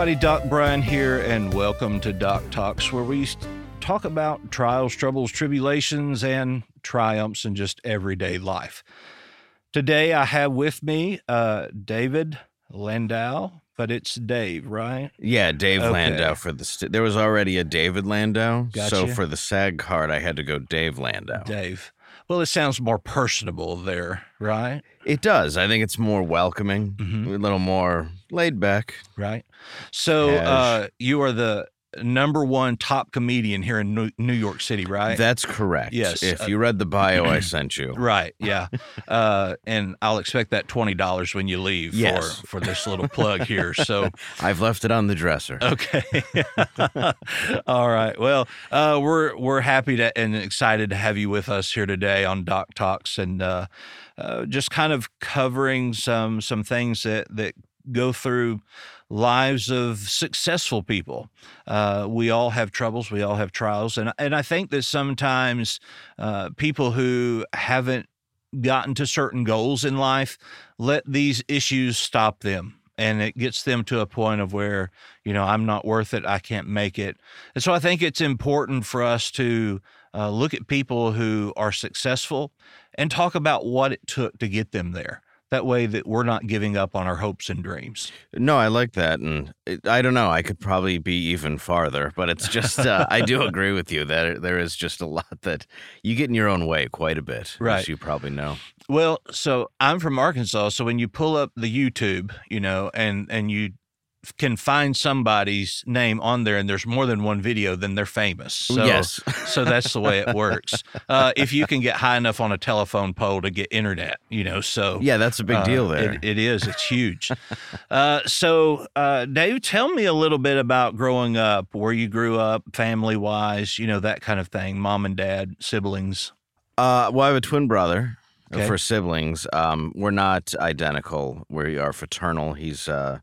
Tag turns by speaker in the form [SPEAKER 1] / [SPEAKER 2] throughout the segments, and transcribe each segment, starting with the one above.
[SPEAKER 1] Everybody, Doc Brian here, and welcome to Doc Talks, where we talk about trials, troubles, tribulations, and triumphs in just everyday life. Today, I have with me uh, David Landau, but it's Dave, right?
[SPEAKER 2] Yeah, Dave
[SPEAKER 1] Okay.
[SPEAKER 2] Landau for the. St- there was already a David Landau, so for the SAG card, I had to go Dave Landau.
[SPEAKER 1] Dave. Well, it sounds more personable there, right?
[SPEAKER 2] It does. I think it's more welcoming,
[SPEAKER 1] Mhm.
[SPEAKER 2] a little more laid back.
[SPEAKER 1] Right. So, uh, you are the number one top comedian here in New- New York City, right?
[SPEAKER 2] That's correct.
[SPEAKER 1] Yes,
[SPEAKER 2] If
[SPEAKER 1] uh,
[SPEAKER 2] you read the bio I sent you.
[SPEAKER 1] Right. Yeah. uh, and I'll expect that twenty dollars when you leave
[SPEAKER 2] Yes.
[SPEAKER 1] for for this little plug here. So
[SPEAKER 2] I've left it on the dresser.
[SPEAKER 1] okay. All right. Well, uh, we're we're happy to and excited to have you with us here today on Doc Talks and uh, uh, just kind of covering some some things that that go through lives of successful people. Uh, we all have troubles, we all have trials, and and I think that sometimes uh, people who haven't gotten to certain goals in life let these issues stop them. And it gets them to a point of where, you know, I'm not worth it. I can't make it. And so I think it's important for us to uh, look at people who are successful and talk about what it took to get them there. That way, that we're not giving up on our hopes and dreams.
[SPEAKER 2] No, I like that, and it, I don't know. I could probably be even farther, but it's just uh, I do agree with you that there is just a lot that you get in your own way quite a bit,
[SPEAKER 1] Right.
[SPEAKER 2] as you probably know.
[SPEAKER 1] Well, so I'm from Arkansas. So when you pull up the YouTube, you know, and and you can find somebody's name on there, and there's more than one video, then they're famous. So,
[SPEAKER 2] yes,
[SPEAKER 1] so that's the way it works. Uh, if you can get high enough on a telephone pole to get internet, you know, so
[SPEAKER 2] yeah, that's a big
[SPEAKER 1] uh,
[SPEAKER 2] deal there.
[SPEAKER 1] It, it is. It's huge. uh, so, uh, Dave, tell me a little bit about growing up, where you grew up, family wise, you know, that kind of thing. Mom and dad, siblings.
[SPEAKER 2] Uh, well, I have a twin brother.
[SPEAKER 1] Okay.
[SPEAKER 2] For siblings, um, we're not identical. We are fraternal. He's uh,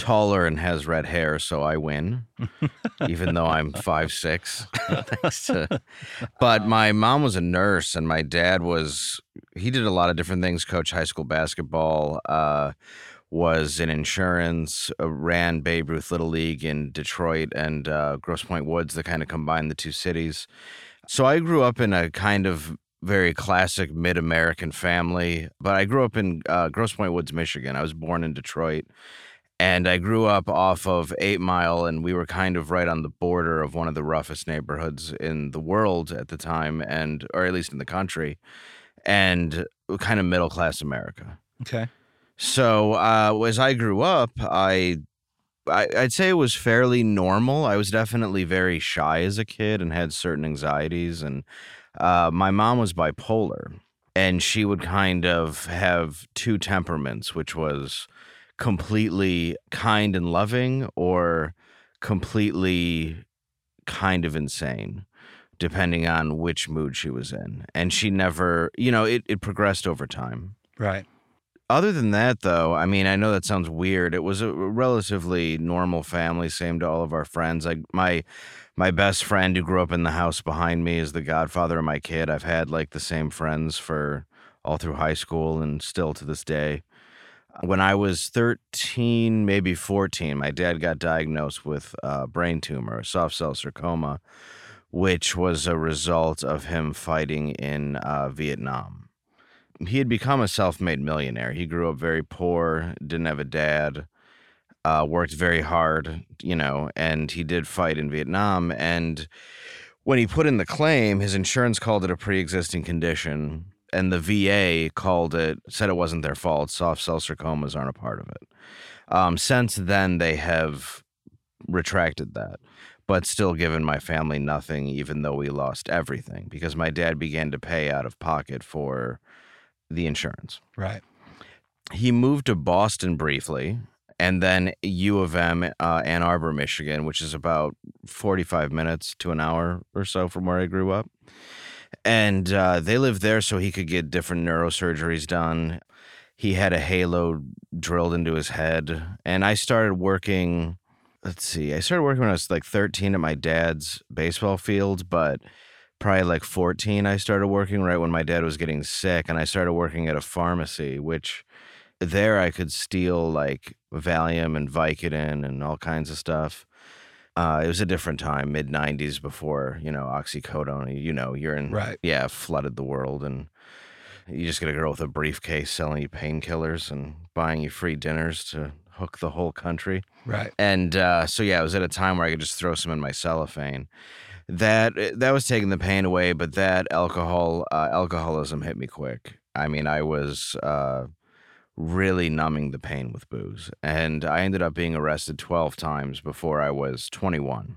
[SPEAKER 2] taller and has red hair, so I win, even though I'm five six. Thanks to- but my mom was a nurse, and my dad was. He did a lot of different things. Coach high school basketball. Uh, was in insurance. Uh, ran Babe Ruth Little League in Detroit and uh, Grosse Pointe Woods. That kind of combined the two cities. So I grew up in a kind of very classic mid American family, but I grew up in uh, Grosse Pointe Woods, Michigan. I was born in Detroit. And I grew up off of Eight Mile, and we were kind of right on the border of one of the roughest neighborhoods in the world at the time, and or at least in the country, and kind of middle class America.
[SPEAKER 1] Okay.
[SPEAKER 2] So uh, as I grew up, I, I I'd say it was fairly normal. I was definitely very shy as a kid and had certain anxieties. And uh, my mom was bipolar, and she would kind of have two temperaments, which was completely kind and loving, or completely kind of insane. Depending on which mood she was in. And she never, you know, it, it progressed over time.
[SPEAKER 1] Right.
[SPEAKER 2] Other than that, though, I mean, I know that sounds weird. It was a relatively normal family, same to all of our friends. Like my my best friend who grew up in the house behind me is the godfather of my kid. I've had like the same friends for all through high school and still to this day. When I was 13, maybe 14, my dad got diagnosed with a brain tumor, soft cell sarcoma, which was a result of him fighting in uh, Vietnam he had become a self-made millionaire. He grew up very poor, didn't have a dad, uh, worked very hard, you know, and he did fight in Vietnam. And when he put in the claim, his insurance called it a pre-existing condition, and the VA called it said it wasn't their fault. Soft cell sarcomas aren't a part of it. Um, since then, they have retracted that. But still given my family nothing, even though we lost everything, because my dad began to pay out of pocket for the insurance.
[SPEAKER 1] Right.
[SPEAKER 2] He moved to Boston briefly and then U of M, uh, Ann Arbor, Michigan, which is about 45 minutes to an hour or so from where I grew up. And uh, they lived there so he could get different neurosurgeries done. He had a halo drilled into his head. And I started working, let's see, I started working when I was like 13 at my dad's baseball field, but probably like 14, I started working right when my dad was getting sick. And I started working at a pharmacy, which there I could steal like Valium and Vicodin and all kinds of stuff. Uh, it was a different time, mid '90s, before you know oxycodone. You know, you're in
[SPEAKER 1] Right.
[SPEAKER 2] yeah, flooded the world, and you just get a girl with a briefcase selling you painkillers and buying you free dinners to hook the whole country.
[SPEAKER 1] Right.
[SPEAKER 2] And uh, so yeah, it was at a time where I could just throw some in my cellophane. That eh, that was taking the pain away, but that alcohol uh, alcoholism hit me quick. I mean, I was uh, really numbing the pain with booze, and I ended up being arrested twelve times before I was twenty one.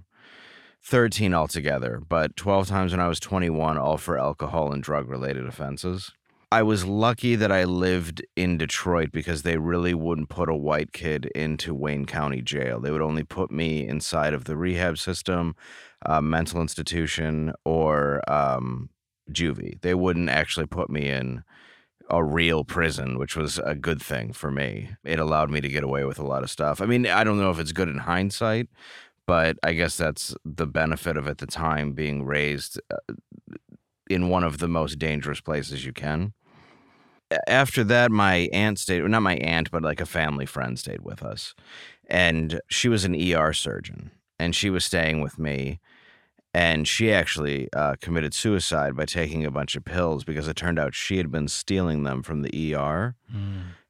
[SPEAKER 2] 13 altogether, but 12 times when I was 21, all for alcohol and drug related offenses. I was lucky that I lived in Detroit because they really wouldn't put a white kid into Wayne County Jail. They would only put me inside of the rehab system, uh, mental institution, or um, juvie. They wouldn't actually put me in a real prison, which was a good thing for me. It allowed me to get away with a lot of stuff. I mean, I don't know if it's good in hindsight, but I guess that's the benefit of at the time being raised uh, in one of the most dangerous places you can. After that, my aunt stayed, not my aunt, but like a family friend stayed with us. And she was an ER surgeon and she was staying with me. And she actually uh, committed suicide by taking a bunch of pills because it turned out she had been stealing them from the ER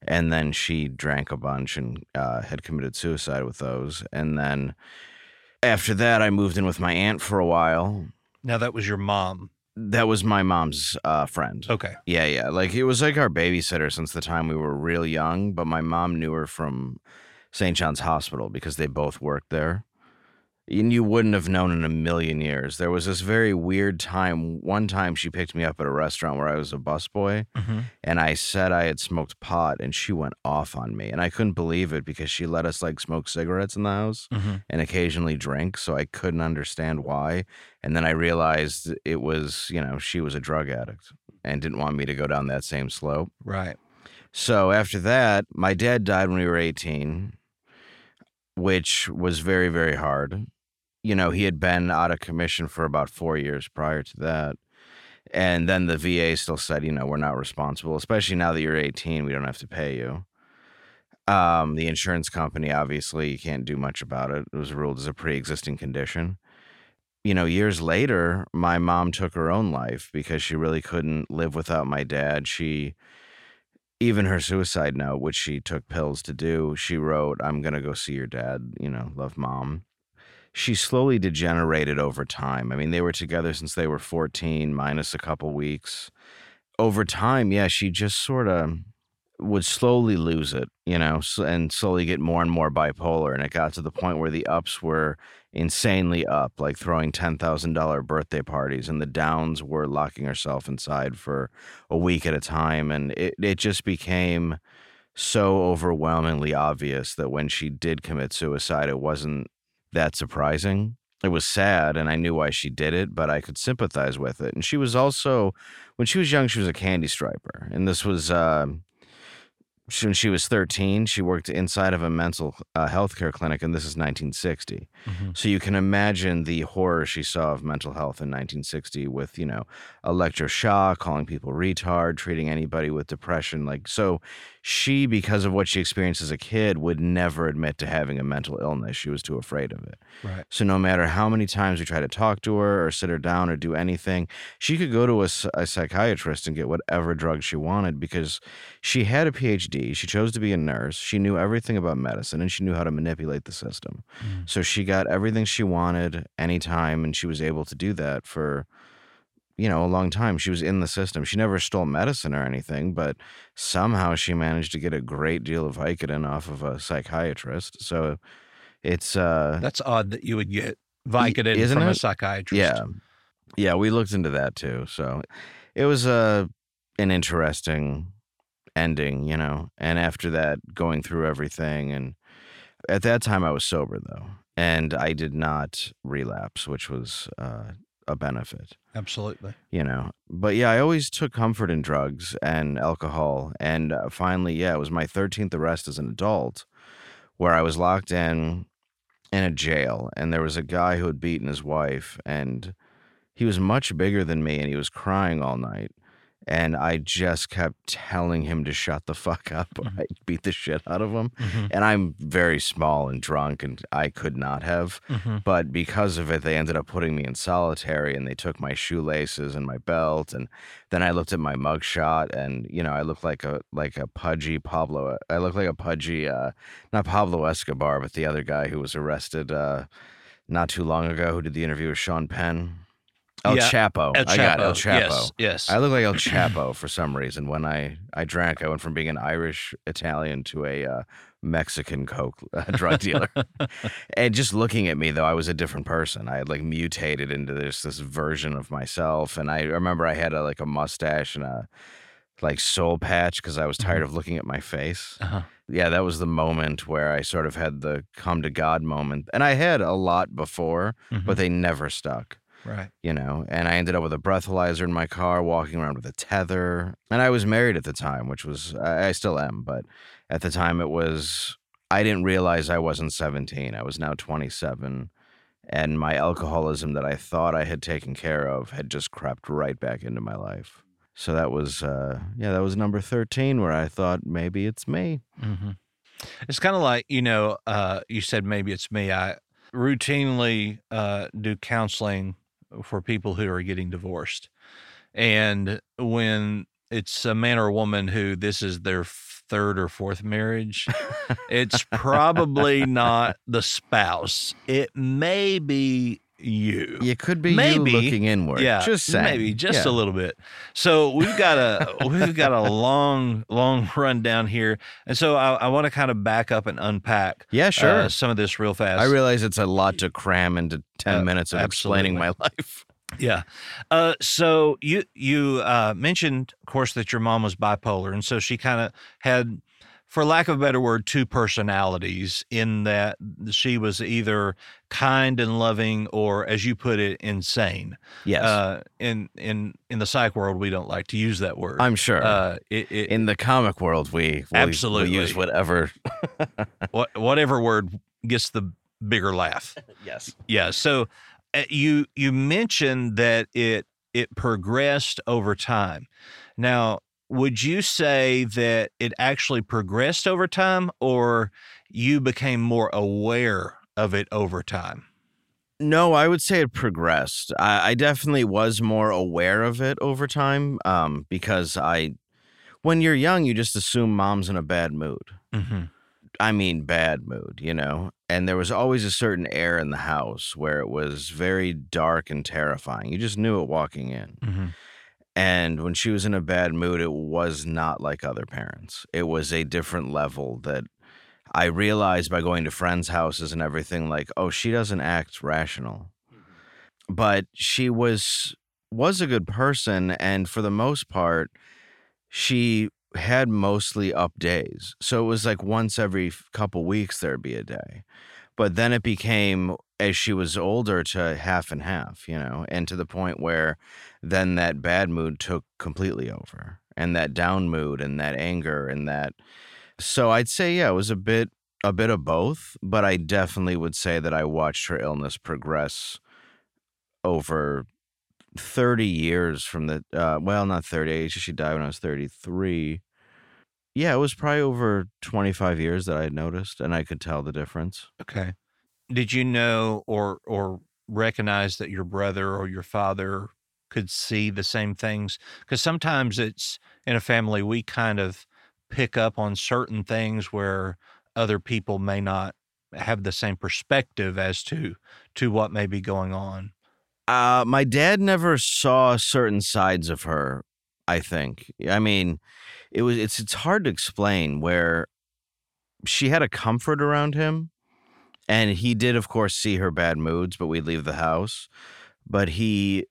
[SPEAKER 2] and then she drank a bunch and uh, had committed suicide with those. And then after that, I moved in with my aunt for a while.
[SPEAKER 1] Now that was your mom.
[SPEAKER 2] That was my mom's uh, friend.
[SPEAKER 1] Okay.
[SPEAKER 2] Yeah, yeah. Like it was like our babysitter since the time we were real young, but my mom knew her from St. John's Hospital because they both worked there. And you wouldn't have known in a million years. There was this very weird time. One time she picked me up at a restaurant where I was a busboy
[SPEAKER 1] Mm-hmm.
[SPEAKER 2] and I said I had smoked pot and she went off on me. And I couldn't believe it because she let us like smoke cigarettes in the house
[SPEAKER 1] Mm-hmm.
[SPEAKER 2] and occasionally drink. So I couldn't understand why. And then I realized it was, you know, she was a drug addict and didn't want me to go down that same slope.
[SPEAKER 1] Right.
[SPEAKER 2] So after that, my dad died when we were 18, which was very, very hard. You know, he had been out of commission for about four years prior to that. And then the VA still said, you know, we're not responsible, especially now that you're 18, we don't have to pay you. Um, the insurance company, obviously, you can't do much about it. It was ruled as a pre existing condition. You know, years later, my mom took her own life because she really couldn't live without my dad. She, even her suicide note, which she took pills to do, she wrote, I'm going to go see your dad, you know, love mom. She slowly degenerated over time. I mean, they were together since they were 14, minus a couple weeks. Over time, yeah, she just sort of would slowly lose it, you know, and slowly get more and more bipolar. And it got to the point where the ups were insanely up, like throwing $10,000 birthday parties, and the downs were locking herself inside for a week at a time. And it, it just became so overwhelmingly obvious that when she did commit suicide, it wasn't that surprising. It was sad, and I knew why she did it, but I could sympathize with it. And she was also, when she was young, she was a candy striper. And this was, she, when she was 13, she worked inside of a mental uh, health care clinic, and this is 1960.
[SPEAKER 1] Mm-hmm.
[SPEAKER 2] So you can imagine the horror she saw of mental health in 1960 with, you know, electroshock, calling people retard, treating anybody with depression. Like, so she, because of what she experienced as a kid, would never admit to having a mental illness. She was too afraid of it.
[SPEAKER 1] Right.
[SPEAKER 2] So no matter how many times we try to talk to her or sit her down or do anything, she could go to a psychiatrist and get whatever drug she wanted because she had a PhD. She chose to be a nurse. She knew everything about medicine and she knew how to manipulate the system.
[SPEAKER 1] Mm.
[SPEAKER 2] So she got everything she wanted anytime and she was able to do that for you know a long time. She was in the system. She never stole medicine or anything, but somehow she managed to get a great deal of Vicodin off of a psychiatrist. So it's uh
[SPEAKER 1] That's odd that you would get Vicodin
[SPEAKER 2] isn't
[SPEAKER 1] from a psychiatrist.
[SPEAKER 2] yeah. Yeah, we looked into that too. So it was uh, an interesting ending, you know. And after that, going through everything and At that time, I was sober though, and I did not relapse, which was uh, a benefit.
[SPEAKER 1] Absolutely.
[SPEAKER 2] You know, but yeah, I always took comfort in drugs and alcohol, and uh, finally, yeah, it was my thirteenth arrest as an adult, where I was locked in in a jail, and there was a guy who had beaten his wife, and he was much bigger than me, and he was crying all night. And I just kept telling him to shut the fuck up or
[SPEAKER 1] Mhm.
[SPEAKER 2] I beat the shit out of him.
[SPEAKER 1] Mhm.
[SPEAKER 2] And I'm very small and drunk, and I could not have.
[SPEAKER 1] Mhm.
[SPEAKER 2] But because of it, they ended up putting me in solitary and they took my shoelaces and my belt. And then I looked at my mugshot and, you know, I looked like a like a pudgy Pablo. I looked like a pudgy, uh, not Pablo Escobar, but the other guy who was arrested uh, not too long ago who did the interview with Sean Penn. El
[SPEAKER 1] Yeah,
[SPEAKER 2] Chapo.
[SPEAKER 1] El
[SPEAKER 2] I got El
[SPEAKER 1] Chapo.
[SPEAKER 2] Chapo.
[SPEAKER 1] Yes. Yes.
[SPEAKER 2] I look like El Chapo for some reason. When I, I drank, I went from being an Irish Italian to a uh, Mexican coke uh, drug dealer. and just looking at me, though, I was a different person. I had like mutated into this this version of myself. And I remember I had a, like a mustache and a like soul patch because I was tired of looking at my face.
[SPEAKER 1] Uh-huh.
[SPEAKER 2] Yeah, that was the moment where I sort of had the come to God moment. And I had a lot before, but
[SPEAKER 1] Mhm.
[SPEAKER 2] they never stuck
[SPEAKER 1] right.
[SPEAKER 2] you know, and I ended up with a breathalyzer in my car, walking around with a tether. And I was married at the time, which was, I I still am, but at the time it was, I didn't realize I wasn't 17. I was now 27. And my alcoholism that I thought I had taken care of had just crept right back into my life. So that was, uh, yeah, that was number 13 where I thought maybe it's me.
[SPEAKER 1] hmm It's kind of like you know, uh, you said maybe it's me. I routinely uh, do counseling for people who are getting divorced, and when it's a man or a woman who this is their third or fourth marriage, it's probably not the spouse. It may be you.
[SPEAKER 2] You could be
[SPEAKER 1] Maybe.
[SPEAKER 2] looking inward.
[SPEAKER 1] Yeah,
[SPEAKER 2] just saying.
[SPEAKER 1] maybe just
[SPEAKER 2] Yeah.
[SPEAKER 1] a little bit. So we've got a we've got a long long run down here, and so I, I want to kind of back up and unpack
[SPEAKER 2] Yeah, sure.
[SPEAKER 1] uh, some of this real fast.
[SPEAKER 2] I realize it's a lot to cram into 10
[SPEAKER 1] Uh,
[SPEAKER 2] minutes of explaining my life.
[SPEAKER 1] Yeah. Uh, so you you uh, mentioned, of course, that your mom was bipolar, and so she kind of had, for lack of a better word, two personalities. In that she was either kind and loving, or, as you put it, insane.
[SPEAKER 2] Yes.
[SPEAKER 1] Uh, in in in the psych world, we don't like to use that word.
[SPEAKER 2] I'm sure.
[SPEAKER 1] Uh, it, it,
[SPEAKER 2] In the comic world, we we,
[SPEAKER 1] Absolutely.
[SPEAKER 2] we use whatever.
[SPEAKER 1] what, whatever word gets the bigger laugh.
[SPEAKER 2] yes.
[SPEAKER 1] Yeah. So uh, you you mentioned that it it progressed over time. Now, would you say that it actually progressed over time, or you became more aware of it over time?
[SPEAKER 2] No, I would say it progressed. I, I definitely was more aware of it over time um, because I, when you're young, you just assume mom's in a bad mood.
[SPEAKER 1] Mm-hmm.
[SPEAKER 2] I mean, bad mood, you know? And there was always a certain air in the house where it was very dark and terrifying. You just knew it walking in.
[SPEAKER 1] Mm-hmm.
[SPEAKER 2] And when she was in a bad mood, it was not like other parents. It was a different level that I realized by going to friends' houses and everything like, oh, she doesn't act rational. Mm-hmm. But she was was a good person and for the most part she had mostly up days. So it was like once every couple weeks there'd be a day. But then it became as she was older to half and half, you know, and to the point where then that bad mood took completely over and that down mood and that anger and that so i'd say yeah it was a bit a bit of both but i definitely would say that i watched her illness progress over 30 years from the uh, well not 30 she died when i was 33 yeah it was probably over 25 years that i had noticed and i could tell the difference
[SPEAKER 1] Okay. Did you know or or recognize that your brother or your father could see the same things? Because sometimes it's in a family we kind of pick up on certain things where other people may not have the same perspective as to to what may be going on.
[SPEAKER 2] Uh, my dad never saw certain sides of her. I think. I mean, it was it's it's hard to explain where she had a comfort around him, and he did, of course, see her bad moods, but we'd leave the house. But he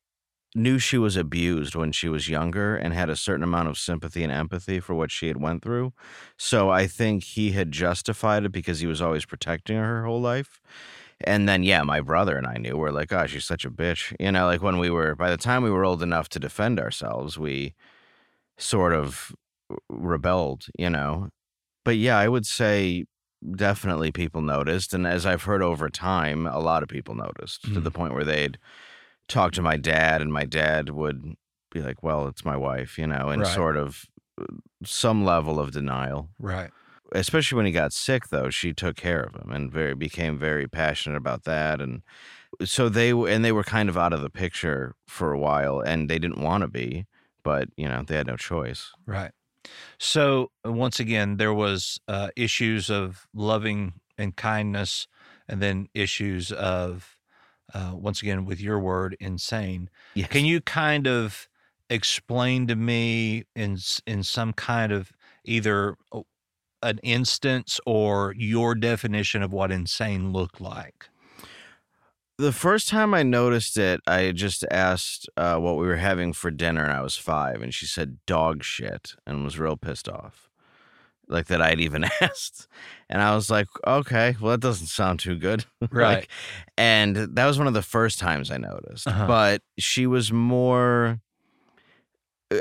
[SPEAKER 2] knew she was abused when she was younger and had a certain amount of sympathy and empathy for what she had went through. So I think he had justified it because he was always protecting her her whole life. And then yeah, my brother and I knew we're like, oh, she's such a bitch. You know, like when we were by the time we were old enough to defend ourselves, we sort of rebelled, you know. But yeah, I would say definitely people noticed. And as I've heard over time, a lot of people noticed to
[SPEAKER 1] Mhm.
[SPEAKER 2] the point where they'd talk to my dad, and my dad would be like, well, it's my wife, you know, and
[SPEAKER 1] Right.
[SPEAKER 2] sort of uh, some level of denial.
[SPEAKER 1] Right.
[SPEAKER 2] Especially when he got sick, though, she took care of him and very became very passionate about that. And so they and they were kind of out of the picture for a while, and they didn't want to be, but you know, they had no choice.
[SPEAKER 1] Right. So uh, once again, there was uh, issues of loving and kindness, and then issues of, uh, once again, with your word, insane.
[SPEAKER 2] Yes.
[SPEAKER 1] Can you kind of explain to me in in some kind of either an instance or your definition of what insane looked like?
[SPEAKER 2] The first time I noticed it, I just asked uh, what we were having for dinner, and I was five, and she said dog shit and was real pissed off. Like that I'd even asked. And I was like, okay, well, that doesn't sound too good.
[SPEAKER 1] Right.
[SPEAKER 2] Like, and that was one of the first times I noticed.
[SPEAKER 1] Uh-huh.
[SPEAKER 2] But she was more,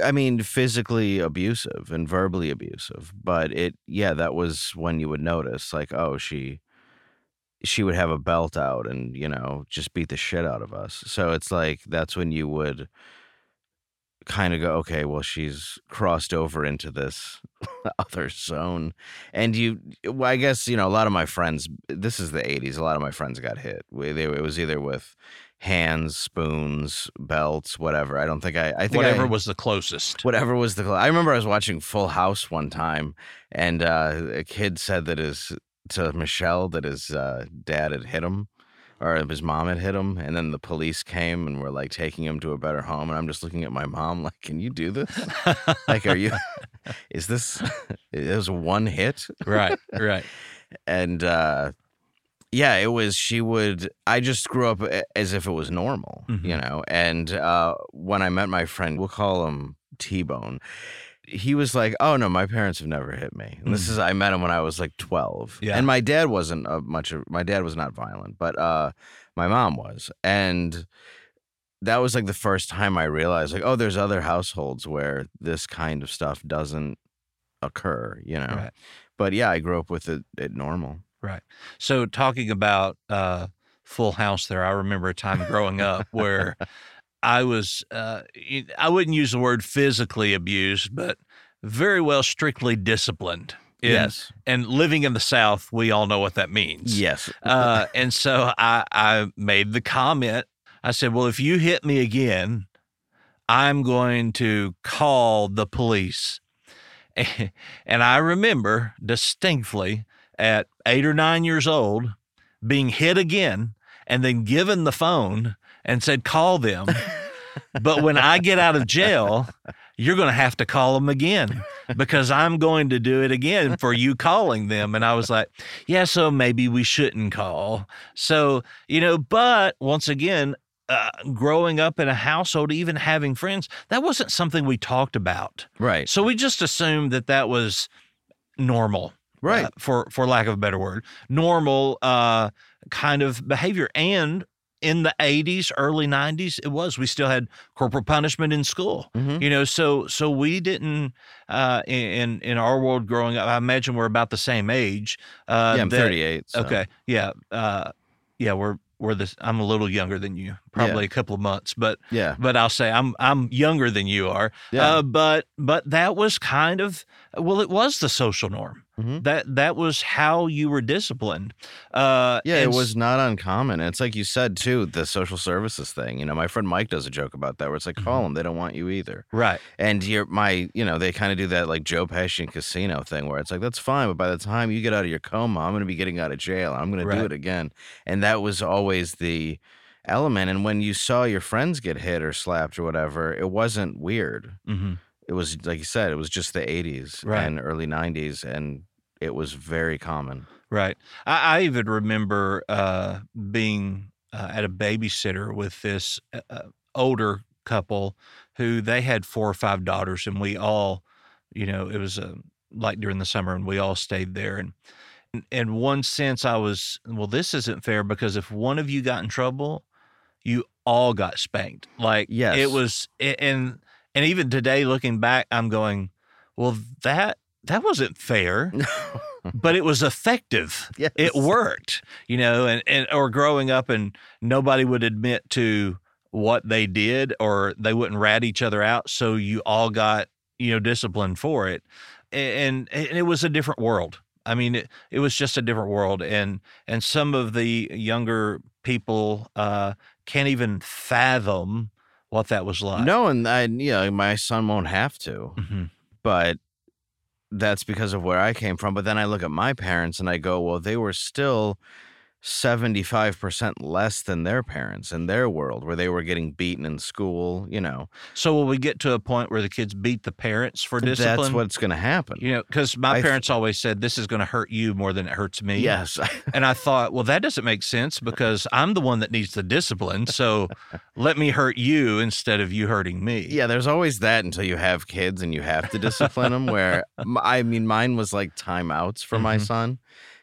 [SPEAKER 2] I mean, physically abusive and verbally abusive. But it, yeah, that was when you would notice, like, oh, she she would have a belt out and you know just beat the shit out of us so it's like that's when you would kind of go okay well she's crossed over into this other zone and you well, i guess you know a lot of my friends this is the 80s a lot of my friends got hit it was either with hands spoons belts whatever i don't think i i think
[SPEAKER 1] Whatever
[SPEAKER 2] I,
[SPEAKER 1] was the closest.
[SPEAKER 2] whatever was the i remember i was watching full house one time and uh a kid said that his to michelle that his uh dad had hit him or his mom had hit him and then the police came and were like taking him to a better home and i'm just looking at my mom like can you do this like are you is this it was one hit
[SPEAKER 1] right. Right.
[SPEAKER 2] and uh yeah it was she would i just grew up as if it was normal you
[SPEAKER 1] Mhm.
[SPEAKER 2] know and uh when i met my friend we'll call him t-bone he was like oh no my parents have never hit me and this is i met him when i was like 12
[SPEAKER 1] Yeah.
[SPEAKER 2] and my dad wasn't a much of my dad was not violent but uh my mom was and that was like the first time i realized like oh there's other households where this kind of stuff doesn't occur you know
[SPEAKER 1] Right.
[SPEAKER 2] but yeah i grew up with it, it normal
[SPEAKER 1] Right. So talking about uh, Full House, there, I remember a time growing up where I was, uh, I wouldn't use the word physically abused, but very well strictly disciplined. In-
[SPEAKER 2] yes
[SPEAKER 1] And living in the South, we all know what that means.
[SPEAKER 2] yes
[SPEAKER 1] Uh, and so I, I made the comment. I said, "Well, if you hit me again, I'm going to call the police." And I remember distinctly at eight or nine years old being hit again and then given the phone and said, "Call them." but when I get out of jail, you're going to have to call them again because I'm going to do it again for you calling them. And I was like, yeah, so maybe we shouldn't call. So, you know, but once again, uh, growing up in a household, even having friends, that wasn't something we talked about.
[SPEAKER 2] right
[SPEAKER 1] So we just assumed that that was normal,
[SPEAKER 2] right
[SPEAKER 1] uh, for for lack of a better word, normal uh, kind of behavior. And in the '80s, early '90s, it was. We still had corporal punishment in school.
[SPEAKER 2] Mhm.
[SPEAKER 1] You know, so so we didn't uh, in in our world growing up. I imagine we're about the same age. Uh,
[SPEAKER 2] yeah i'm
[SPEAKER 1] that-
[SPEAKER 2] 38 so.
[SPEAKER 1] Okay, yeah, uh, yeah, we're we're this. I'm a little younger than you, probably a couple of months, but
[SPEAKER 2] yeah
[SPEAKER 1] but I'll say I'm I'm younger than you are.
[SPEAKER 2] yeah
[SPEAKER 1] Uh, but but that was kind of well, it was the social norm.
[SPEAKER 2] Mhm.
[SPEAKER 1] That that was how you were disciplined. Uh,
[SPEAKER 2] Yeah, it was not uncommon. It's like you said too, the social services thing. You know, my friend Mike does a joke about that, where it's like,
[SPEAKER 1] Mm-hmm.
[SPEAKER 2] call them, they don't want you either.
[SPEAKER 1] right.
[SPEAKER 2] And you're my, you know, they kind of do that like Joe Pesci in Casino thing, where it's like that's fine, but by the time you get out of your coma, I'm going to be getting out of jail. I'm going to
[SPEAKER 1] Right.
[SPEAKER 2] do it again, and that was always the element. And when you saw your friends get hit or slapped or whatever, it wasn't weird.
[SPEAKER 1] hmm
[SPEAKER 2] It was like you said, it was just the '80s
[SPEAKER 1] Right.
[SPEAKER 2] and early '90s, and it was very common.
[SPEAKER 1] Right. I, I even remember uh, being uh, at a babysitter with this uh, uh, older couple who they had four or five daughters, and we all, you know, it was uh, like during the summer, and we all stayed there. And in one sense, I was, well, this isn't fair because if one of you got in trouble, you all got spanked. Like,
[SPEAKER 2] Yes.
[SPEAKER 1] it was, and and even today, looking back, I'm going, well, that that wasn't fair, but it was effective.
[SPEAKER 2] Yes.
[SPEAKER 1] it worked you know and, and or growing up and nobody would admit to what they did or they wouldn't rat each other out so you all got you know disciplined for it. And, and it was a different world. I mean it, it was just a different world. And and some of the younger people uh can't even fathom what that was like
[SPEAKER 2] No, and I, you know, my son won't have to,
[SPEAKER 1] Mhm.
[SPEAKER 2] but that's because of where I came from. But then I look at my parents and I go, well, they were still 75% less than their parents in their world where they were getting beaten in school, you know.
[SPEAKER 1] so will we get to a point where the kids beat the parents for discipline
[SPEAKER 2] That's what's going to happen.
[SPEAKER 1] you know because my
[SPEAKER 2] I-
[SPEAKER 1] parents always said this is going to hurt you more than it hurts me
[SPEAKER 2] Yes.
[SPEAKER 1] And I thought, well, that doesn't make sense because I'm the one that needs the discipline. So let me hurt you instead of you hurting me.
[SPEAKER 2] Yeah, there's always that until you have kids and you have to discipline them. Where I mean, mine was like timeouts for my
[SPEAKER 1] Mhm.
[SPEAKER 2] son.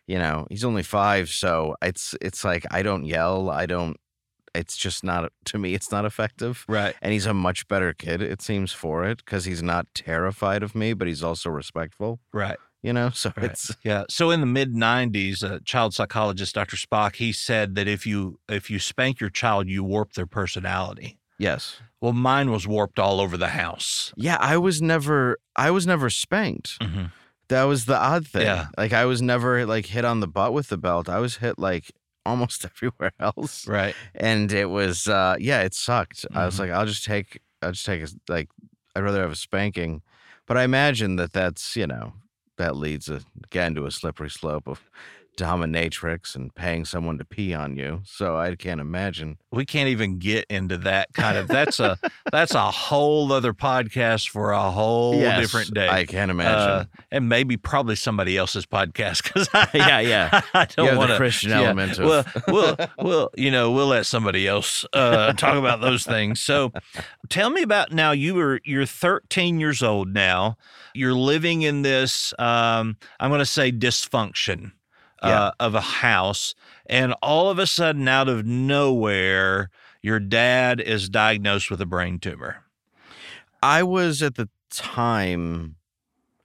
[SPEAKER 2] You know, he's only five, so it's it's like I don't yell. I don't. It's just not to me. It's not effective.
[SPEAKER 1] Right.
[SPEAKER 2] And he's a much better kid, it seems, for it because he's not terrified of me, but he's also respectful.
[SPEAKER 1] Right.
[SPEAKER 2] You know, so
[SPEAKER 1] Right.
[SPEAKER 2] it's
[SPEAKER 1] Yeah. So in the mid '90s, a child psychologist, Dr. Spock, he said that if you if you spank your child, you warp their personality.
[SPEAKER 2] yes,
[SPEAKER 1] Well, mine was warped all over the house.
[SPEAKER 2] yeah. I was never, I was never spanked.
[SPEAKER 1] Mhm.
[SPEAKER 2] That was the odd thing.
[SPEAKER 1] Yeah.
[SPEAKER 2] Like I was never like hit on the butt with the belt. I was hit like almost everywhere else.
[SPEAKER 1] Right.
[SPEAKER 2] And it was uh yeah, it sucked. I was
[SPEAKER 1] Mhm.
[SPEAKER 2] like, I'll just take I'll just take a, like I'd rather have a spanking. But I imagine that that's, you know, that leads a, again to a slippery slope of dominatrix and paying someone to pee on you. So I can't imagine.
[SPEAKER 1] We can't even get into that kind of. That's a that's a whole other podcast for a whole
[SPEAKER 2] Yes,
[SPEAKER 1] different day.
[SPEAKER 2] I can't
[SPEAKER 1] Uh,
[SPEAKER 2] imagine.
[SPEAKER 1] and maybe probably somebody else's podcast because
[SPEAKER 2] Yeah, yeah.
[SPEAKER 1] I don't want
[SPEAKER 2] the
[SPEAKER 1] to.
[SPEAKER 2] Christian
[SPEAKER 1] yeah,
[SPEAKER 2] element of
[SPEAKER 1] Well, we'll, we'll, you know, we'll let somebody else uh, talk about those things. So, tell me about now. You were you're 13 years old now. You're living in this. Um, I'm going to say dysfunction uh,
[SPEAKER 2] Yeah.
[SPEAKER 1] of a house, and all of a sudden, out of nowhere, your dad is diagnosed with a brain tumor.
[SPEAKER 2] I was at the time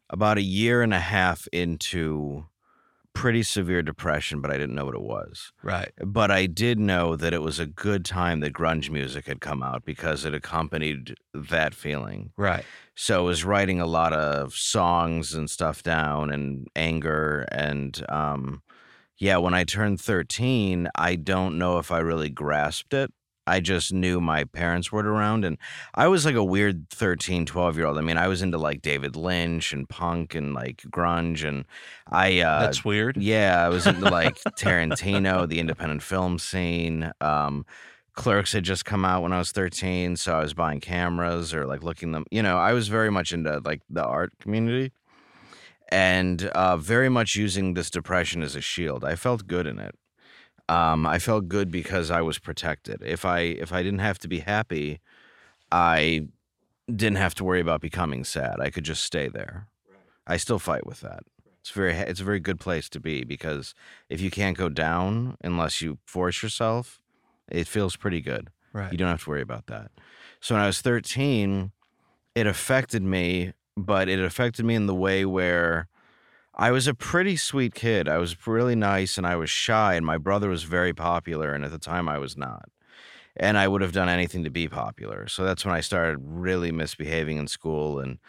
[SPEAKER 2] about a year and a half into pretty severe depression, but I didn't know what it was.
[SPEAKER 1] Right.
[SPEAKER 2] But I did know that it was a good time that grunge music had come out because it accompanied that feeling.
[SPEAKER 1] Right.
[SPEAKER 2] So I was writing a lot of songs and stuff down and anger. And um, yeah, when I turned 13, I don't know if I really grasped it. I just knew my parents weren't around. And I was like a weird 13, 12 year old. I mean, I was into like David Lynch and punk and like grunge. And I, uh,
[SPEAKER 1] That's weird.
[SPEAKER 2] yeah, I was into like Tarantino, the independent film scene. Um, Clerks had just come out when I was 13, so I was buying cameras or like looking them. You know, I was very much into like the art community and uh, very much using this depression as a shield. I felt good in it. Um, I felt good because I was protected. If I if I didn't have to be happy, I didn't have to worry about becoming sad. I could just stay there. I still fight with that. It's very it's a very good place to be because if you can't go down unless you force yourself, it feels pretty good.
[SPEAKER 1] Right.
[SPEAKER 2] You don't have to worry about that. So when I was 13, it affected me, but it affected me in the way where I was a pretty sweet kid. I was really nice and I was shy, and my brother was very popular, and at the time I was not. And I would have done anything to be popular. So that's when I started really misbehaving in school. And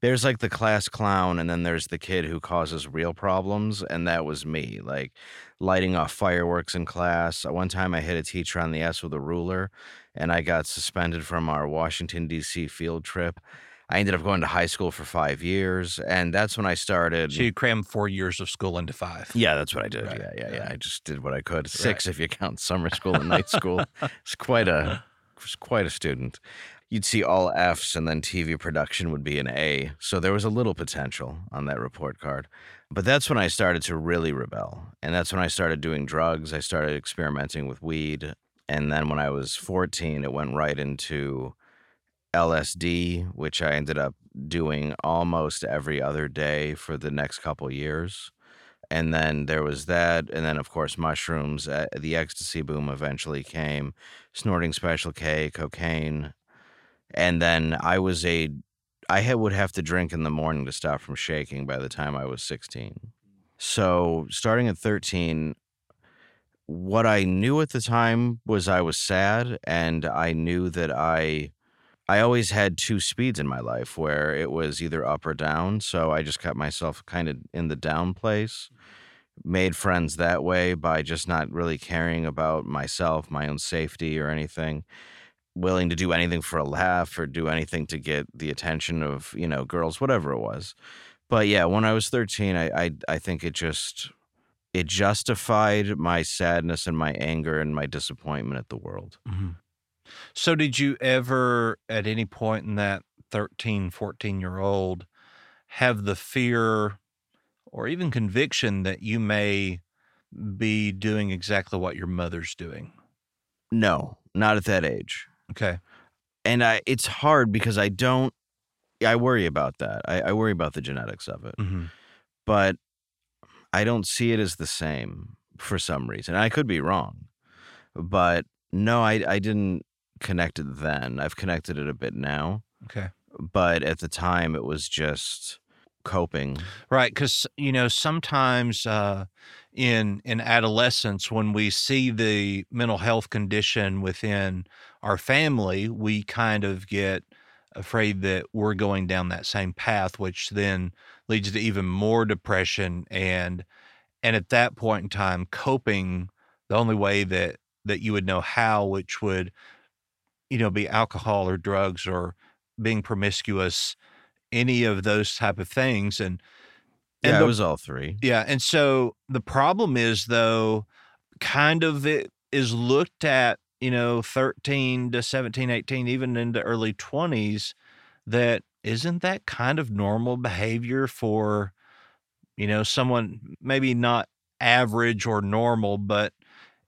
[SPEAKER 2] there's like the class clown, and then there's the kid who causes real problems. And that was me, like lighting off fireworks in class. One time I hit a teacher on the ass with a ruler, and I got suspended from our Washington, D.C. field trip. I ended up going to high school for five years, and that's when I started.
[SPEAKER 1] So you crammed four years of school into five.
[SPEAKER 2] Yeah, that's what I did.
[SPEAKER 1] Right,
[SPEAKER 2] Yeah, yeah, yeah. I just did what I could. Six if you count summer school and night school. It's quite a was quite a student. You'd see all Fs and then TV production would be an A. So there was a little potential on that report card. But that's when I started to really rebel. And that's when I started doing drugs. I started experimenting with weed. And then when I was 14, it went right into LSD, which I ended up doing almost every other day for the next couple years. And then there was that. And then, of course, mushrooms. Uh, the ecstasy boom eventually came, snorting Special K, cocaine. And then I was a, I would have to drink in the morning to stop from shaking by the time I was 16. So starting at 13, what I knew at the time was I was sad and I knew that I I always had two speeds in my life where it was either up or down. So I just kept myself kind of in the down place. Made friends that way by just not really caring about myself, my own safety, or anything. Willing to do anything for a laugh or do anything to get the attention of, you know, girls, whatever it was. But yeah, when I was 13, I, I, I think it just it justified my sadness and my anger and my disappointment at the world.
[SPEAKER 1] Mhm. So, did you ever, at any point in that 13, 14 year old, have the fear or even conviction that you may be doing exactly what your mother's doing?
[SPEAKER 2] No, not at that age.
[SPEAKER 1] Okay.
[SPEAKER 2] And I it's hard because I don't I worry about that. I, I worry about the genetics of it.
[SPEAKER 1] hmm
[SPEAKER 2] But I don't see it as the same for some reason. I could be wrong. But no, I I didn't connect it then. I've connected it a bit now.
[SPEAKER 1] Okay.
[SPEAKER 2] But at the time it was just coping.
[SPEAKER 1] Right, because you know sometimes uh, in in adolescence, when we see the mental health condition within our family, we kind of get afraid that we're going down that same path, which then leads to even more depression and and at that point in time, coping the only way that that you would know how, which would you know be alcohol or drugs or being promiscuous, any of those type of things, and and
[SPEAKER 2] Yeah,
[SPEAKER 1] the-
[SPEAKER 2] it was all three.
[SPEAKER 1] yeah, and so the problem is though, kind of it is looked at, you know, 13 to 17, 18, even into early 20s, that isn't that kind of normal behavior for, you know, someone maybe not average or normal, but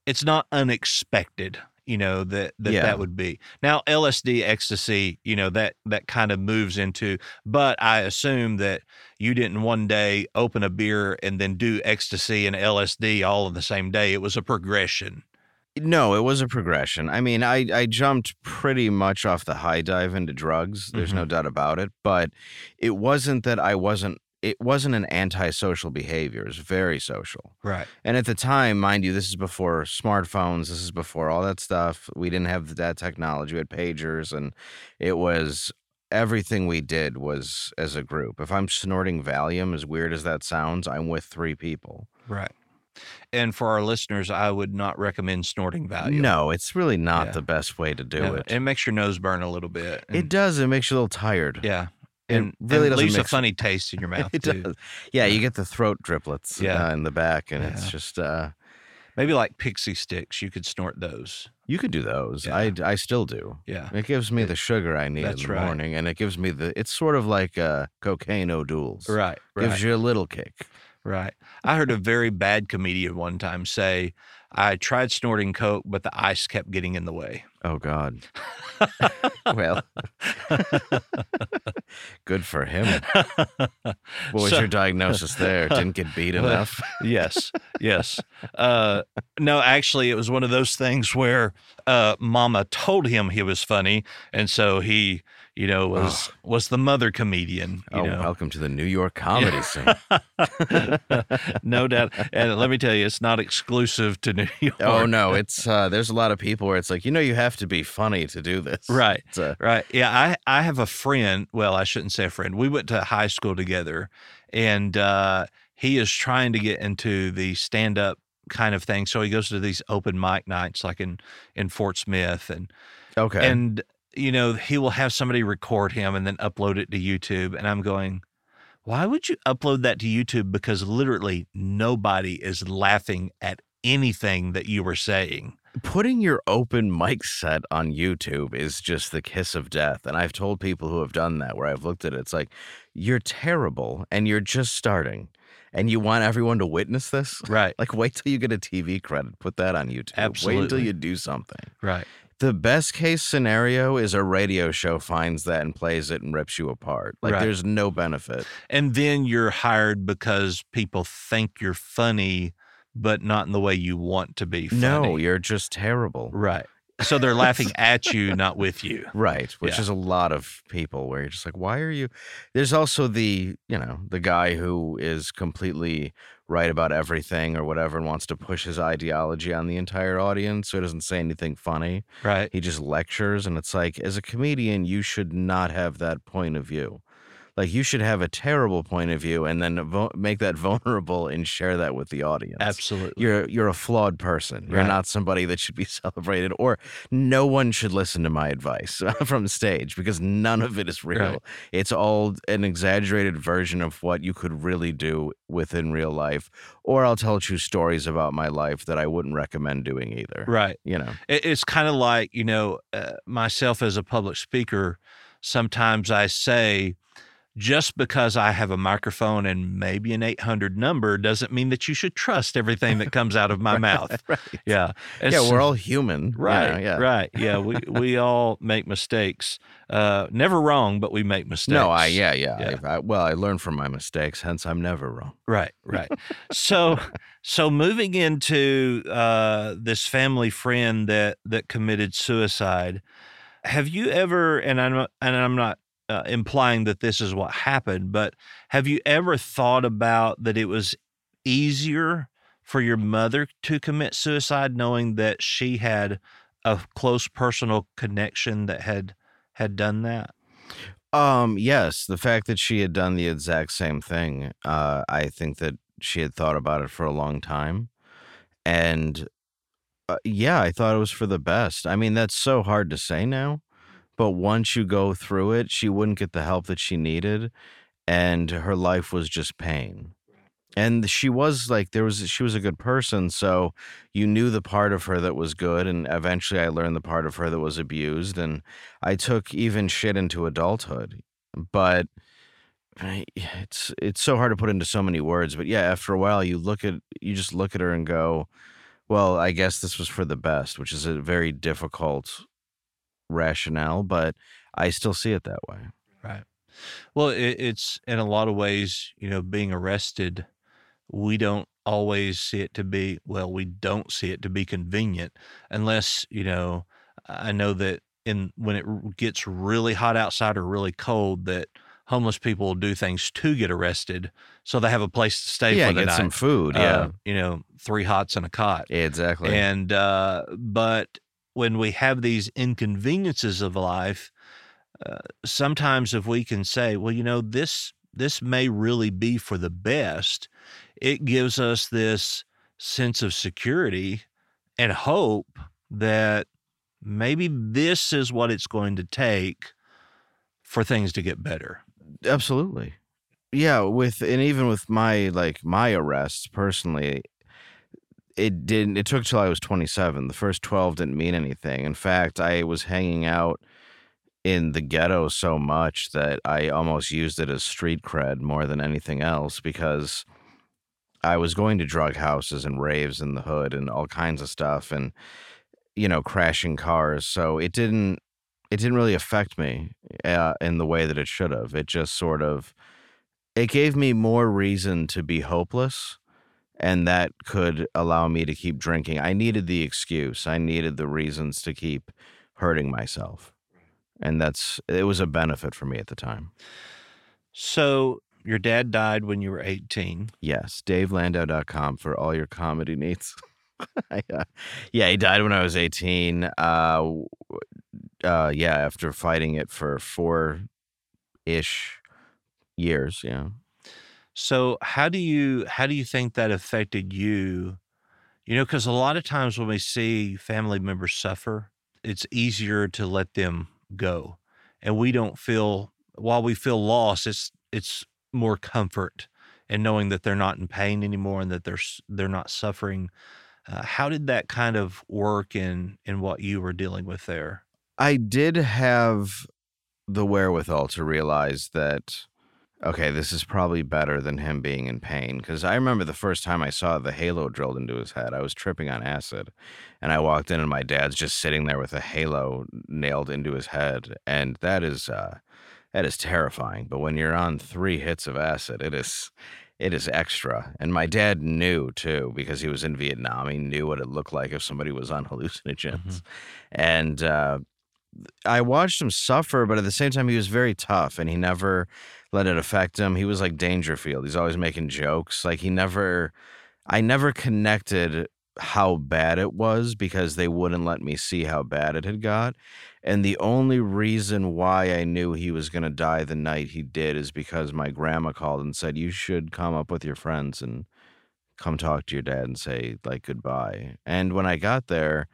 [SPEAKER 1] it's not unexpected, you know, that that,
[SPEAKER 2] Yeah.
[SPEAKER 1] that would be. Now LSD ecstasy, you know, that that kind of moves into, but I assume that you didn't one day open a beer and then do ecstasy and LSD all in the same day. It was a progression.
[SPEAKER 2] No, it was a progression. I mean, I, I jumped pretty much off the high dive into drugs. There's no mm-hmm. doubt about it. But it wasn't that I wasn't, it wasn't an antisocial behavior. It was very social.
[SPEAKER 1] Right.
[SPEAKER 2] And at the time, mind you, this is before smartphones. This is before all that stuff. We didn't have that technology. We had pagers, and it was everything we did was as a group. If I'm snorting Valium, as weird as that sounds, I'm with three people.
[SPEAKER 1] Right. And for our listeners, I would not recommend snorting Valium.
[SPEAKER 2] No, it's really not
[SPEAKER 1] Yeah.
[SPEAKER 2] the best way to do
[SPEAKER 1] Yeah,
[SPEAKER 2] it.
[SPEAKER 1] It makes your nose burn a little bit.
[SPEAKER 2] It does. It makes you a little tired.
[SPEAKER 1] Yeah.
[SPEAKER 2] It
[SPEAKER 1] And
[SPEAKER 2] really
[SPEAKER 1] and leaves a funny taste in your mouth
[SPEAKER 2] it
[SPEAKER 1] too.
[SPEAKER 2] does. Yeah, you get the throat driplets
[SPEAKER 1] Yeah.
[SPEAKER 2] uh, in the back, and it's just uh,
[SPEAKER 1] Maybe like Pixy Stix. You could snort those.
[SPEAKER 2] you could do those.
[SPEAKER 1] Yeah.
[SPEAKER 2] I I still do.
[SPEAKER 1] Yeah.
[SPEAKER 2] It gives me the sugar I need in the
[SPEAKER 1] right.
[SPEAKER 2] morning, and it gives me the. It's sort of like uh, cocaine O'Doul's.
[SPEAKER 1] Right.
[SPEAKER 2] Gives you a little kick.
[SPEAKER 1] Right. I heard a very bad comedian one time say, I tried snorting Coke, but the ice kept getting in the way.
[SPEAKER 2] Oh God. well, good for him. What was
[SPEAKER 1] So-
[SPEAKER 2] your diagnosis there? Didn't get beat enough.
[SPEAKER 1] yes, yes. Uh, no, actually, it was one of those things where uh, Mama told him he was funny, and so he, you know, was was the mother comedian. You
[SPEAKER 2] oh,
[SPEAKER 1] know,
[SPEAKER 2] welcome to the New York comedy scene.
[SPEAKER 1] no doubt. And let me tell you, it's not exclusive to New York.
[SPEAKER 2] Oh no, it's uh, there's a lot of people where it's like you know you have to be funny to do this.
[SPEAKER 1] Right.
[SPEAKER 2] It's uh,
[SPEAKER 1] Right. Yeah. I, I have a friend. Well, I shouldn't say a friend. We went to high school together, and uh, he is trying to get into the stand up kind of thing. So he goes to these open mic nights, like in in Fort Smith, and
[SPEAKER 2] okay.
[SPEAKER 1] and you know he will have somebody record him and then upload it to YouTube. And I'm going, why would you upload that to YouTube? Because literally nobody is laughing at anything that you were saying.
[SPEAKER 2] Putting your open mic set on YouTube is just the kiss of death. And I've told people who have done that where I've looked at it, it's like, you're terrible and you're just starting. And you want everyone to witness this?
[SPEAKER 1] Right.
[SPEAKER 2] Like, wait till you get a TV credit. Put that on YouTube. Absolutely. Wait until you do something.
[SPEAKER 1] Right.
[SPEAKER 2] The best case scenario is a radio show finds that and plays it and rips you apart. Like
[SPEAKER 1] Right.
[SPEAKER 2] there's no benefit.
[SPEAKER 1] And then you're hired because people think you're funny, but not in the way you want to be funny.
[SPEAKER 2] No, you're just terrible.
[SPEAKER 1] right. So they're laughing at you, not with you.
[SPEAKER 2] Right, which
[SPEAKER 1] Yeah.
[SPEAKER 2] is a lot of people where you're just like, why are you? There's also the, you know, the guy who is completely right about everything or whatever and wants to push his ideology on the entire audience so he doesn't say anything funny.
[SPEAKER 1] Right.
[SPEAKER 2] He just lectures, and it's like, as a comedian, you should not have that point of view. Like, you should have a terrible point of view and then vo- make that vulnerable and share that with the audience.
[SPEAKER 1] Absolutely.
[SPEAKER 2] You're you're a flawed person. You're
[SPEAKER 1] Right.
[SPEAKER 2] not somebody that should be celebrated, or no one should listen to my advice from the stage because none of it is real.
[SPEAKER 1] Right.
[SPEAKER 2] It's all an exaggerated version of what you could really do within real life. Or I'll tell true stories about my life that I wouldn't recommend doing either.
[SPEAKER 1] right.
[SPEAKER 2] You know.
[SPEAKER 1] It's kind of like, you know, uh, myself as a public speaker, sometimes I say, just because I have a microphone and maybe an 800 number doesn't mean that you should trust everything that comes out of my mouth.
[SPEAKER 2] right.
[SPEAKER 1] Yeah.
[SPEAKER 2] Yeah, we're all human. you know,
[SPEAKER 1] Right,
[SPEAKER 2] yeah.
[SPEAKER 1] right, yeah. We we all make mistakes. Uh, never wrong, but we make mistakes.
[SPEAKER 2] No, I yeah yeah.
[SPEAKER 1] Yeah.
[SPEAKER 2] I, I, well, I learn from my mistakes, hence I'm never wrong.
[SPEAKER 1] Right, right. so, so moving into uh, this family friend that that committed suicide, have you ever? And I'm and I'm not uh, implying that this is what happened, but have you ever thought about that it was easier for your mother to commit suicide, knowing that she had a close personal connection that had had done that?
[SPEAKER 2] Um, yes, the fact that she had done the exact same thing, uh, I think that she had thought about it for a long time. And uh, yeah, I thought it was for the best. I mean, that's so hard to say now, but once you go through it, she wouldn't get the help that she needed, and her life was just pain. And she was like, there was, she was a good person. So you knew the part of her that was good. And eventually I learned the part of her that was abused. And I took even shit into adulthood. But it's it's so hard to put into so many words. But yeah, after a while, you look at you just look at her and go, "Well, I guess this was for the best," which is a very difficult rationale. But I still see it that way.
[SPEAKER 1] Right. Well, it, it's in a lot of ways, you know, being arrested, we don't always see it to be, well, we don't see it to be convenient unless, you know, I know that in when it gets really hot outside or really cold, that homeless people will do things to get arrested so they have a place to stay
[SPEAKER 2] yeah,
[SPEAKER 1] for the
[SPEAKER 2] get
[SPEAKER 1] night.
[SPEAKER 2] some food.
[SPEAKER 1] Uh,
[SPEAKER 2] Yeah,
[SPEAKER 1] you know, three hots and a cot.
[SPEAKER 2] exactly.
[SPEAKER 1] And uh, but when we have these inconveniences of life, uh, sometimes if we can say, well, you know, this this may really be for the best, it gives us this sense of security and hope that maybe this is what it's going to take for things to get better.
[SPEAKER 2] Absolutely. Yeah, with and even with my like my arrests personally, it didn't it took till I was 27. The first 12 didn't mean anything. In fact, I was hanging out in the ghetto so much that I almost used it as street cred more than anything else because I was going to drug houses and raves in the hood and all kinds of stuff and you know crashing cars. So it didn't it didn't really affect me uh, in the way that it should have. It just sort of it gave me more reason to be hopeless and that could allow me to keep drinking. I needed the excuse. I needed the reasons to keep hurting myself. And that's it was a benefit for me at the time.
[SPEAKER 1] So your dad died when you were 18.
[SPEAKER 2] Yes, davelandau.com for all your comedy needs. Uh, yeah, he died when I was 18. Uh, uh, yeah, after fighting it for four ish years. Yeah.
[SPEAKER 1] So how do you how do you think that affected you? You know, because a lot of times when we see family members suffer, it's easier to let them go, and we don't feel while we feel loss. It's it's more comfort in knowing that they're not in pain anymore and that they're they're not suffering. Uh, how did that kind of work in in what you were dealing with there?
[SPEAKER 2] I did have the wherewithal to realize that Okay, this is probably better than him being in pain because I remember the first time I saw the halo drilled into his head. I was tripping on acid, and I walked in, and my dad's just sitting there with a halo nailed into his head, and that is uh, that is terrifying. But when you're on three hits of acid, it is it is extra. And my dad knew too because he was in Vietnam. He knew what it looked like if somebody was on hallucinogens,
[SPEAKER 1] Mhm.
[SPEAKER 2] and uh, I watched him suffer, but at the same time, he was very tough, and he never let it affect him. He was like Dangerfield. He's always making jokes. Like he never, I never connected how bad it was because they wouldn't let me see how bad it had got. And the only reason why I knew he was going to die the night he did is because my grandma called and said, You should come up with your friends and come talk to your dad and say, like, goodbye. And when I got there,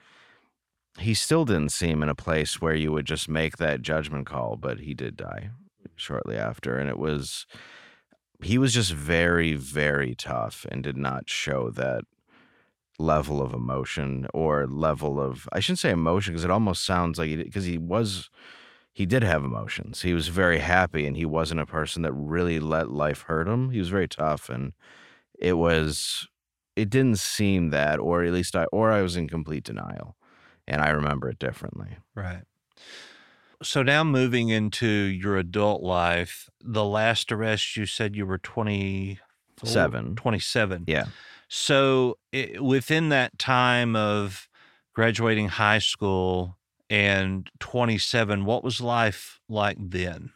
[SPEAKER 2] he still didn't seem in a place where you would just make that judgment call, but he did die mm. shortly after. And it was, he was just very, very tough and did not show that level of emotion or level of, I shouldn't say emotion because it almost sounds like, because he was, he did have emotions. He was very happy and he wasn't a person that really let life hurt him. He was very tough and it was, it didn't seem that, or at least I, or I was in complete denial and I remember it differently.
[SPEAKER 1] Right. So now moving into your adult life, the last arrest you said you were
[SPEAKER 2] 27.
[SPEAKER 1] 27.
[SPEAKER 2] Yeah.
[SPEAKER 1] So i within that time of graduating high school and 27, what was life like then?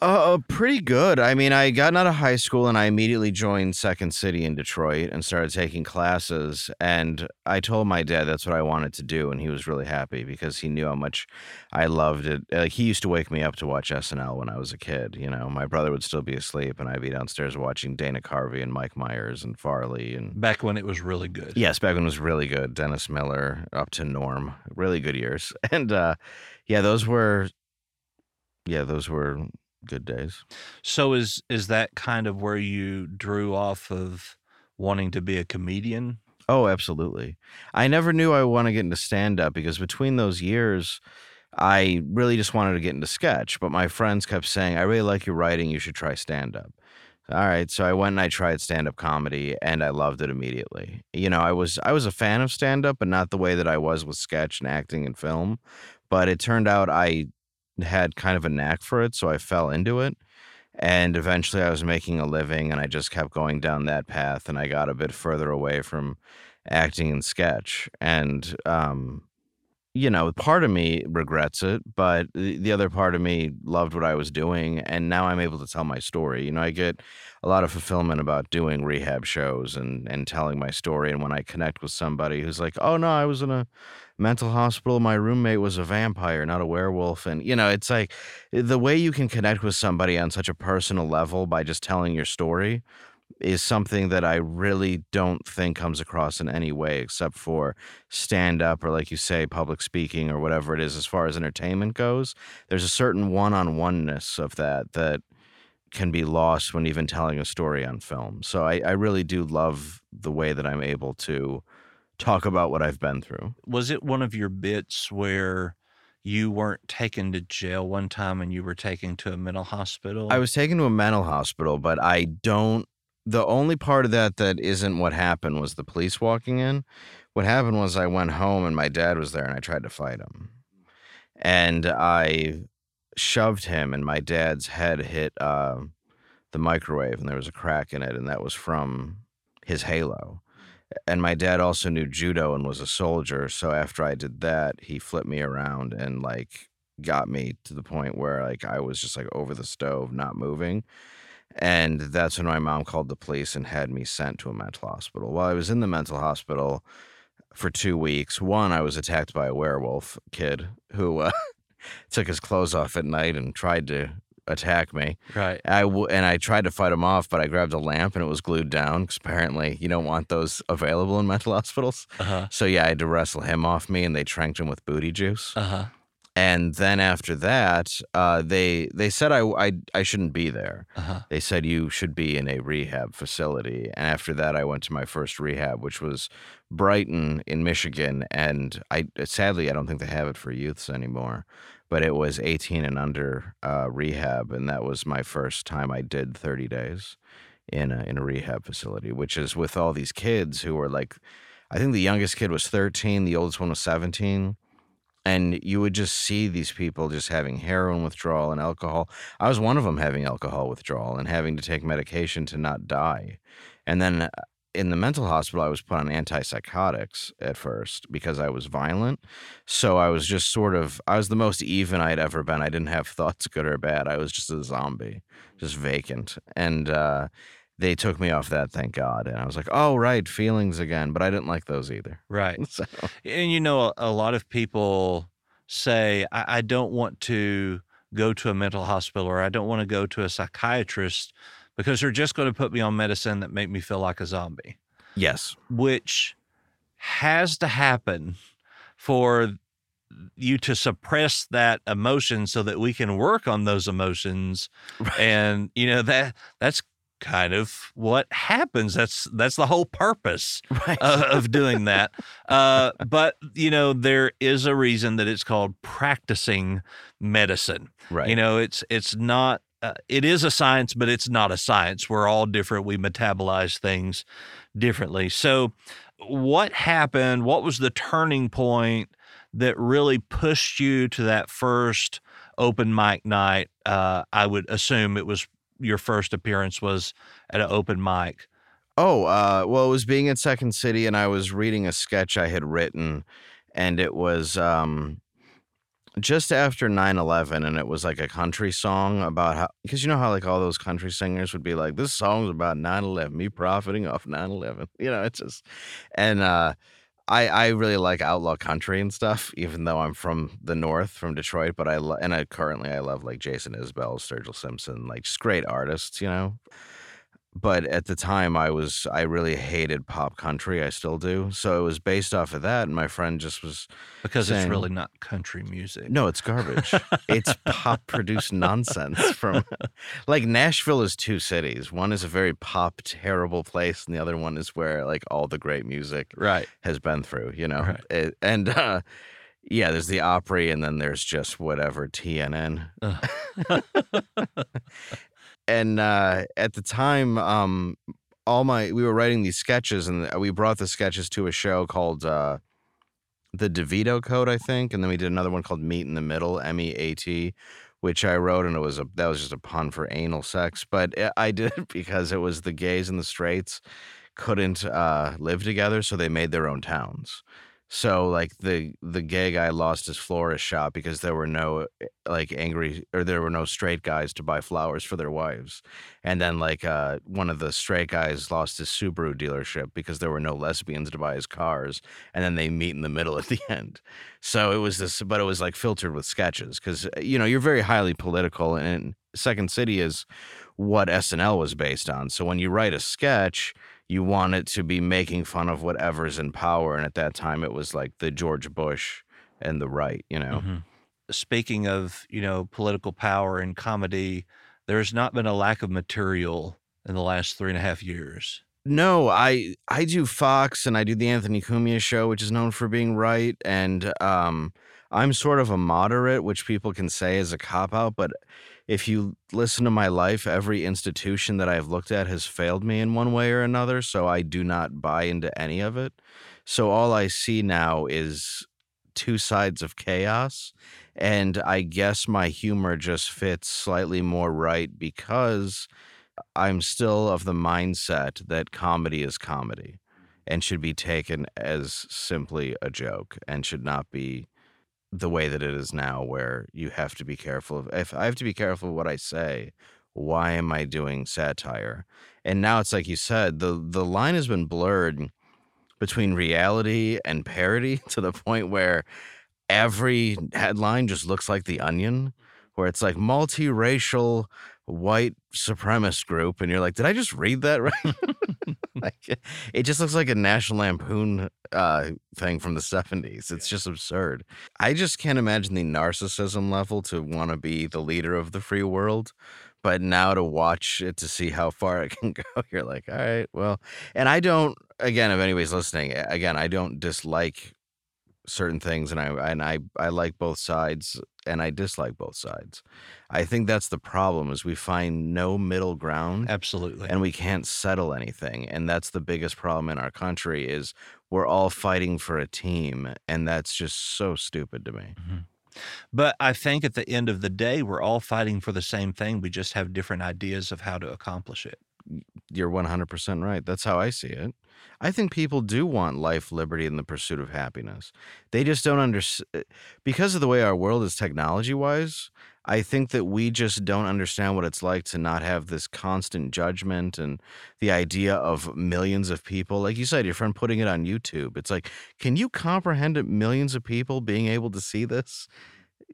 [SPEAKER 2] Uh, pretty good. I mean, I got out of high school and I immediately joined Second City in Detroit and started taking classes. And I told my dad that's what I wanted to do, and he was really happy because he knew how much I loved it. Like he used to wake me up to watch SNL when I was a kid. You know, my brother would still be asleep, and I'd be downstairs watching Dana Carvey and Mike Myers and Farley and
[SPEAKER 1] Back when it was really good.
[SPEAKER 2] Yes, back when it was really good. Dennis Miller up to Norm, really good years. And uh yeah, those were yeah, those were good days.
[SPEAKER 1] So is is that kind of where you drew off of wanting to be a comedian?
[SPEAKER 2] Oh, absolutely. I never knew I want to get into stand up because between those years I really just wanted to get into sketch, but my friends kept saying, "I really like your writing, you should try stand up." All right, so I went and I tried stand up comedy and I loved it immediately. You know, I was I was a fan of stand up, but not the way that I was with sketch and acting and film. But it turned out I had kind of a knack for it, so I fell into it. And eventually I was making a living and I just kept going down that path and I got a bit further away from acting and sketch. And um you know, part of me regrets it, but the the other part of me loved what I was doing, and now I'm able to tell my story. You know, I get a lot of fulfillment about doing rehab shows and and telling my story. And when I connect with somebody who's like, "Oh no, I was in a mental hospital. My roommate was a vampire, not a werewolf," and you know, it's like eh, the way you can connect with somebody on such a personal level by just telling your story is something that I really don't think comes across in any way except for stand up or, like you say, public speaking or whatever it is as far as entertainment goes. There's a certain one on oneness of that that can be lost when even telling a story on film. So I, I really do love the way that I'm able to talk about what I've been through.
[SPEAKER 1] Was it one of your bits where you weren't taken to jail one time and you were taken to a mental hospital?
[SPEAKER 2] I was taken to a mental hospital, but I don't. The only part of that that isn't what happened was the police walking in. What happened was I went home and my dad was there and I tried to fight him. And I shoved him and my dad's head hit uh, the microwave and there was a crack in it and that was from his halo. And my dad also knew judo and was a soldier. So after I did that, he flipped me around and like got me to the point where like I was just like over the stove, not moving. And that's when my mom called the police and had me sent to a mental hospital. While I was in the mental hospital for two weeks, one, I was attacked by a werewolf kid who uh, took his clothes off at night and tried to attack me.
[SPEAKER 1] right.
[SPEAKER 2] I w- and I tried to fight him off, but I grabbed a lamp and it was glued down because apparently you don't want those available in mental hospitals.
[SPEAKER 1] Uh huh.
[SPEAKER 2] So yeah, I had to wrestle him off me, and they tranked him with booty juice.
[SPEAKER 1] Uh huh.
[SPEAKER 2] And then after that, uh, they they said I, I I shouldn't be there.
[SPEAKER 1] Uh-huh.
[SPEAKER 2] They said you should be in a rehab facility. And after that, I went to my first rehab, which was Brighton in Michigan. And I sadly I don't think they have it for youths anymore. But it was 18 and under uh, rehab, and that was my first time I did 30 days in a, in a rehab facility, which is with all these kids who were like, I think the youngest kid was 13, the oldest one was 17 and you would just see these people just having heroin withdrawal and alcohol. I was one of them having alcohol withdrawal and having to take medication to not die. And then uh, in the mental hospital, I was put on antipsychotics at first because I was violent. So I was just sort of, I was the most even I'd ever been. I didn't have thoughts, good or bad. I was just a zombie, just vacant. And, uh, they took me off that, thank God. And I was like, oh, right, feelings again. But I didn't like those either.
[SPEAKER 1] Right.
[SPEAKER 2] So,
[SPEAKER 1] And you know, a, lot of people say, I, I don't want to go to a mental hospital or I don't want to go to a psychiatrist because they're just going to put me on medicine that make me feel like a zombie,
[SPEAKER 2] yes.
[SPEAKER 1] which has to happen for you to suppress that emotion so that we can work on those emotions
[SPEAKER 2] Right.
[SPEAKER 1] and you know that that's kind of what happens that's that's the whole purpose
[SPEAKER 2] Right.
[SPEAKER 1] of, of doing that. Uh, but you know, there is a reason that it's called practicing medicine.
[SPEAKER 2] right.
[SPEAKER 1] You know, it's it's not. Uh, it is a science, but it's not a science. We're all different. We metabolize things differently. So, what happened? What was the turning point that really pushed you to that first open mic night? Uh, I would assume it was your first appearance was at an open mic.
[SPEAKER 2] Oh, uh, well, it was being at Second City, and I was reading a sketch I had written, and it was um, just after 9 11, and it was like a country song about how, because you know how like all those country singers would be like, this song's about 9 11, me profiting off 9 11. You know, it's just, and uh, I, I really like outlaw country and stuff, even though I'm from the north, from Detroit. But I lo- and I currently I love like Jason Isbell, Sturgill Simpson, like just great artists, you know but at the time I was I really hated pop country. I still do. So it was based off of that, and my friend just was
[SPEAKER 1] because it's really not country music.
[SPEAKER 2] no, it's garbage. it's pop produced nonsense from like Nashville is two cities. One is a very pop terrible place, and the other one is where like all the great music
[SPEAKER 1] Right.
[SPEAKER 2] has been through. You know,
[SPEAKER 1] Right.
[SPEAKER 2] It- and uh, yeah, there's the Opry, and then there's just whatever TNN. and uh, at the time, um, all my we were writing these sketches, and we brought the sketches to a show called uh, the DeVito Code, I think, and then we did another one called Meet in the Middle, M E A T, which I wrote, and it was a that was just a pun for anal sex, but I- I did it because it was the gays and the straights couldn't uh, live together, so they made their own towns. So like the the gay guy lost his florist shop because there were no eh, like angry or there were no straight guys to buy flowers for their wives. And then like uh one of the straight guys lost his Subaru dealership because there were no lesbians to buy his cars. And then they meet in the middle at the end. So it was this but it was like filtered with sketches cuz you know, you're very highly political and Second City is what SNL was based on. So when you write a sketch, you want it to be making fun of whatever's in power. And at that time, it was like the George Bush and the right, you know?
[SPEAKER 1] Mhm. Speaking of, you know, political power and comedy, there's not been a lack of material in the last three and a half years.
[SPEAKER 2] No, I I do Fox and I do the Anthony Cumia show, which is known for being right. And um, I'm sort of a moderate, which people can say is a cop out. But if you listen to my life, every institution that I've looked at has failed me in one way or another. So I do not buy into any of it. So all I see now is two sides of chaos. And I guess my humor just fits slightly more right because I'm still of the mindset that comedy is comedy and should be taken as simply a joke and should not be the way that it is now where you have to be careful of if I have to be careful what I say, why am I doing satire? And now it's like you said, the the line has been blurred between reality and parody to the point where every headline just looks like the onion, where it's like multiracial white supremacist group and you're like did i just read that right? Like it just looks like a national lampoon uh, thing from the 70s it's just absurd. I just can't imagine the narcissism level to want to be the leader of the free world but now to watch it to see how far it can go you're like all right well and i don't again if anybody's listening again i don't dislike certain things and I and I I like both sides and I dislike both sides. I think that's the problem is we find no middle ground
[SPEAKER 1] Absolutely.
[SPEAKER 2] and we can't settle anything and that's the biggest problem in our country is we're all fighting for a team and that's just so stupid to me.
[SPEAKER 1] Mhm. But I think at the end of the day, we're all fighting for the same thing. We just have different ideas of how to accomplish it.
[SPEAKER 2] You're 100% right. That's how I see it. I think people do want life, liberty, and the pursuit of happiness. They just don't understand eh, because of the way our world is technology wise. I think that we just don't understand what it's like to not have this constant judgment and the idea of millions of people. Like you said, your friend putting it on YouTube. It's like, can you comprehend it? Millions of people being able to see this?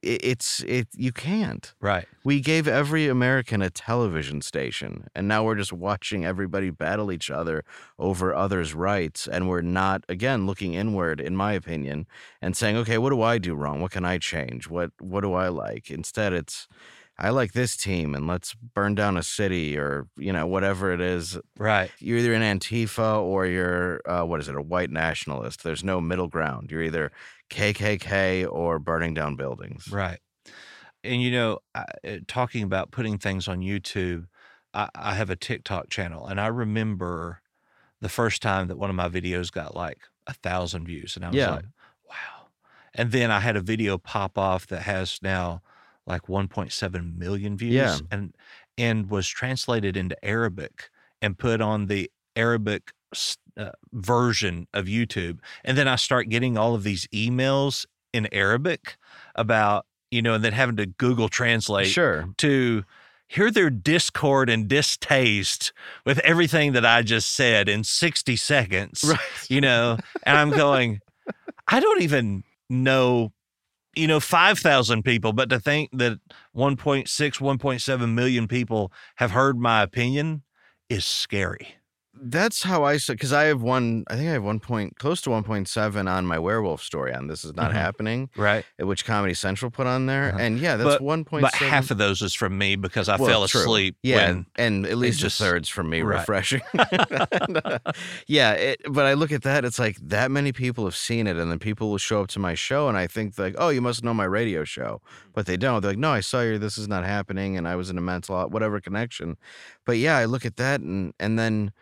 [SPEAKER 2] It, it's it. You can't.
[SPEAKER 1] Right.
[SPEAKER 2] We gave every American a television station, and now we're just watching everybody battle each other over others' rights. And we're not, again, looking inward, in my opinion, and saying, okay, what do I do wrong? What can I change? What what do I like? Instead, it's I like this team, and let's burn down a city or you know whatever it is.
[SPEAKER 1] Right.
[SPEAKER 2] You're either an Antifa or you're uh, what is it, a white nationalist. There's no middle ground. You're either KKK or burning down buildings.
[SPEAKER 1] Right. And you know, I, uh, talking about putting things on YouTube, I, I have a TikTok channel, and I remember the first time that one of my videos got like a thousand views, and I was
[SPEAKER 2] Yeah.
[SPEAKER 1] like, "Wow!" And then I had a video pop off that has now like 1.7 million views,
[SPEAKER 2] Yeah.
[SPEAKER 1] and and was translated into Arabic and put on the Arabic uh, version of YouTube. And then I start getting all of these emails in Arabic about, you know, and then having to Google translate
[SPEAKER 2] Sure.
[SPEAKER 1] to hear their discord and distaste with everything that I just said in 60 seconds,
[SPEAKER 2] Right.
[SPEAKER 1] you know, and I'm going, I don't even know, you know, 5,000 people, but to think that 1.6, 1.7 million people have heard my opinion is scary.
[SPEAKER 2] That's how I said because I have one. I think I have one point close to one point seven on my werewolf story on this is not
[SPEAKER 1] Mhm.
[SPEAKER 2] happening,
[SPEAKER 1] Right.
[SPEAKER 2] uh, which Comedy Central put on there,
[SPEAKER 1] Uh-huh.
[SPEAKER 2] and yeah, that's
[SPEAKER 1] But-
[SPEAKER 2] one point
[SPEAKER 1] But half of those is from me because I
[SPEAKER 2] Well,
[SPEAKER 1] fell
[SPEAKER 2] true.
[SPEAKER 1] asleep
[SPEAKER 2] Yeah,
[SPEAKER 1] when
[SPEAKER 2] and, and at least
[SPEAKER 1] just-
[SPEAKER 2] a third's from me,
[SPEAKER 1] Right.
[SPEAKER 2] refreshing. And, uh, yeah, it, but I look at that, it's like that many people have seen it, and then people will show up to my show, and I think like, oh, you must know my radio show, but they don't. They're like, no, I saw your This Is Not Happening, and I was in a mental whatever connection. But yeah, I look at that, and and then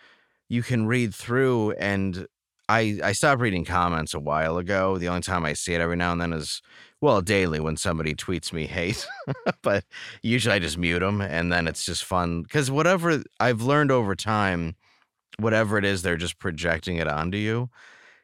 [SPEAKER 2] you can read through, and I I stopped reading comments a while ago. The only time I see it every now and then is well daily when somebody tweets me hate, but usually I just mute them, and then it's just fun because whatever I've learned over time, whatever it is, they're just projecting it onto you.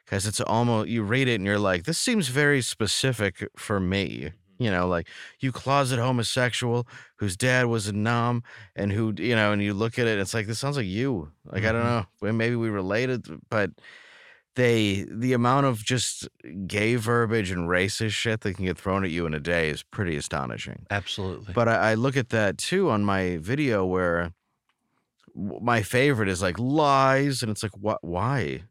[SPEAKER 2] Because it's almost you read it and you're like, this seems very specific for me. You know, like you closet homosexual whose dad was a nom and who, you know, and you look at it, it's like this sounds like you. Like I don't
[SPEAKER 1] Mhm.
[SPEAKER 2] know, maybe we related, but they the amount of just gay verbiage and racist shit that can get thrown at you in a day is pretty astonishing.
[SPEAKER 1] absolutely.
[SPEAKER 2] But I, I look at that too on my video where my favorite is like lies, and it's like what? Why?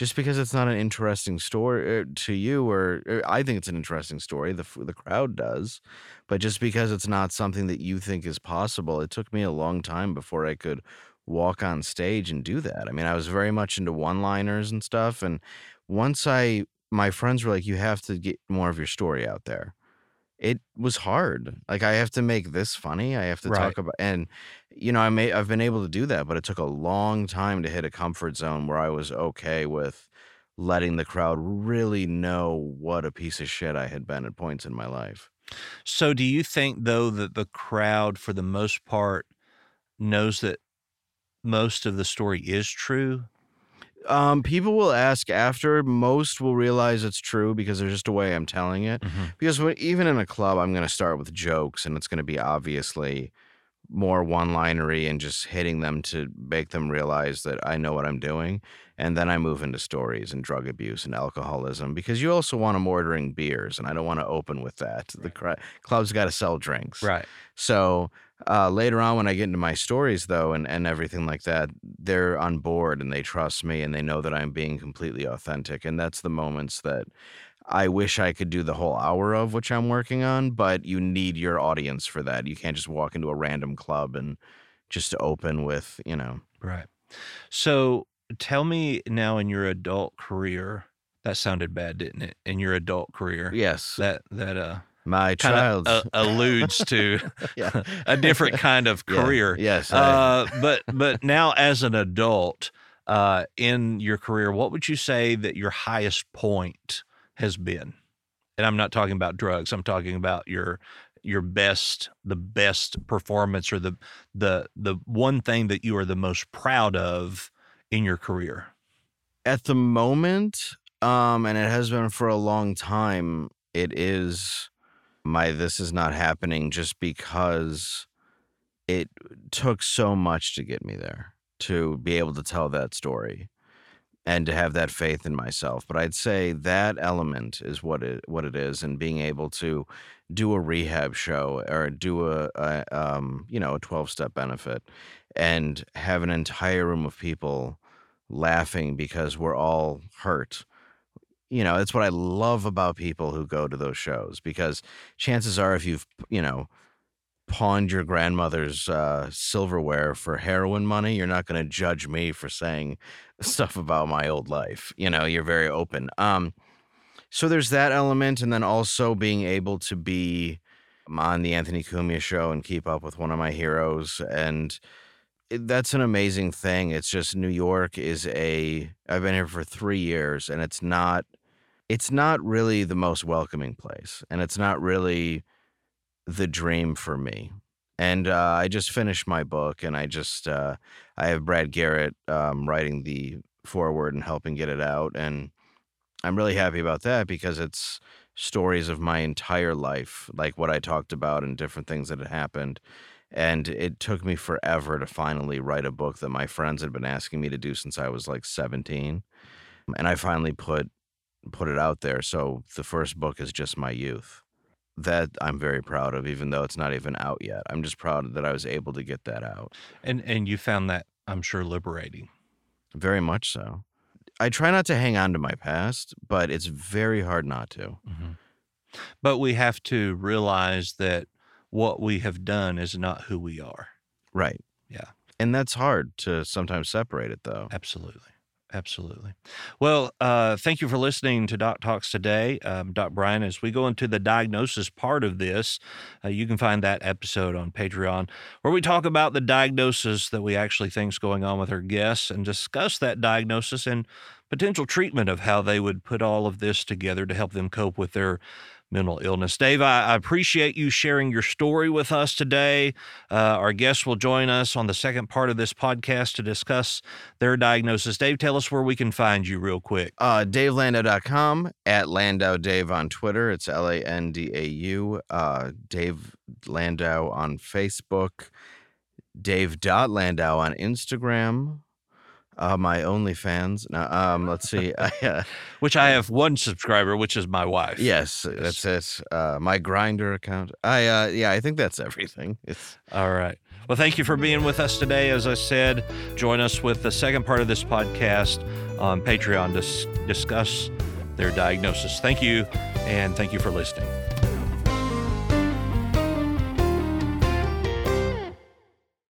[SPEAKER 2] Just because it's not an interesting story uh, to you, or, or I think it's an interesting story. The the crowd does, but just because it's not something that you think is possible, it took me a long time before I could walk on stage and do that. I mean, I was very much into one-liners and stuff, and once I, my friends were like, "You have to get more of your story out there." It was hard. Like I have to make this funny. I have to
[SPEAKER 1] Right.
[SPEAKER 2] talk about and you know, I may I've been able to do that, but it took a long time to hit a comfort zone where I was okay with letting the crowd really know what a piece of shit I had been at points in my life.
[SPEAKER 1] So, do you think, though, that the crowd, for the most part, knows that most of the story is true?
[SPEAKER 2] Um, people will ask after. Most will realize it's true because there's just a way I'm telling it. Because when, even in a club, I'm going to start with jokes, and it's going to be obviously more one linery and just hitting them to make them realize that I know what I'm doing. And then I move into stories and drug abuse and alcoholism because you also want them ordering beers, and I don't want to open with that. The cr- club's got to sell drinks.
[SPEAKER 1] Right.
[SPEAKER 2] So uh, later on, when I get into my stories, though, and, and everything like that, they're on board and they trust me and they know that I'm being completely authentic. And that's the moments that I wish I could do the whole hour of, which I'm working on, but you need your audience for that. You can't just walk into a random club and just open with, you know.
[SPEAKER 1] Right. So tell me now in your adult career, that sounded bad, didn't it? In your adult career,
[SPEAKER 2] Yes.
[SPEAKER 1] that that uh
[SPEAKER 2] my child.
[SPEAKER 1] uh, alludes to
[SPEAKER 2] yeah.
[SPEAKER 1] a different kind of
[SPEAKER 2] Yeah.
[SPEAKER 1] career.
[SPEAKER 2] Yes.
[SPEAKER 1] Uh, but but now as an adult uh, in your career, what would you say that your highest point has been? And I'm not talking about drugs. I'm talking about your your best the best performance or the the the one thing that you are the most proud of in your career.
[SPEAKER 2] at the moment um and it has been for a long time it is my this is not happening just because it took so much to get me there to be able to tell that story and to have that faith in myself but i'd say that element is what it what it is and being able to do a rehab show or do a, a um you know a 12 step benefit and have an entire room of people laughing because we're all hurt. You know, that's what I love about people who go to those shows because chances are, if you've, you know, pawned your grandmother's uh, silverware for heroin money, you're not going to judge me for saying stuff about my old life. You know, you're very open. Um, so there's that element, and then also being able to be on the Anthony Cumia show and keep up with one of my heroes and that's an amazing thing. It's just New York is a I've been here for 3 years and it's not it's not really the most welcoming place and it's not really the dream for me. And uh, I just finished my book and I just uh, I have Brad Garrett um, writing the foreword and helping get it out and I'm really happy about that because it's stories of my entire life, like what I talked about and different things that had happened. And it took me forever to finally write a book that my friends had been asking me to do since I was like 17. And I finally put put it out there. So the first book is just my youth. That I'm very proud of, even though it's not even out yet. I'm just proud that I was able to get that out.
[SPEAKER 1] And and you found that I'm sure liberating.
[SPEAKER 2] Very much so. I try not to hang on to my past, but it's very hard not to. Mm-hmm.
[SPEAKER 1] But we have to realize that what we have done is not who we are.
[SPEAKER 2] Right.
[SPEAKER 1] Yeah.
[SPEAKER 2] And that's hard to sometimes separate it though.
[SPEAKER 1] Absolutely. Absolutely. Well, uh, thank you for listening to Doc Talks today. Um, Doc Brian, as we go into the diagnosis part of this, uh, you can find that episode on Patreon where we talk about the diagnosis that we actually think is going on with our guests and discuss that diagnosis and potential treatment of how they would put all of this together to help them cope with their mental illness. Dave, I, I appreciate you sharing your story with us today. Uh, our guests will join us on the second part of this podcast to discuss their diagnosis. Dave, tell us where we can find you real quick.
[SPEAKER 2] Uh, DaveLandau.com, at Landau Dave on Twitter. It's L A N D A U. Uh, Dave Landau on Facebook. Dave.Landau on Instagram. Uh, my OnlyFans. Now, um, let's see. I, uh,
[SPEAKER 1] Which I have one subscriber, which is my wife.
[SPEAKER 2] yes, that's it. Uh, my Grindr account. I uh, yeah, I think that's everything. It's
[SPEAKER 1] All right. Well, thank you for being with us today. As I said, join us with the second part of this podcast on Patreon to s- discuss their diagnosis. Thank you, and thank you for listening.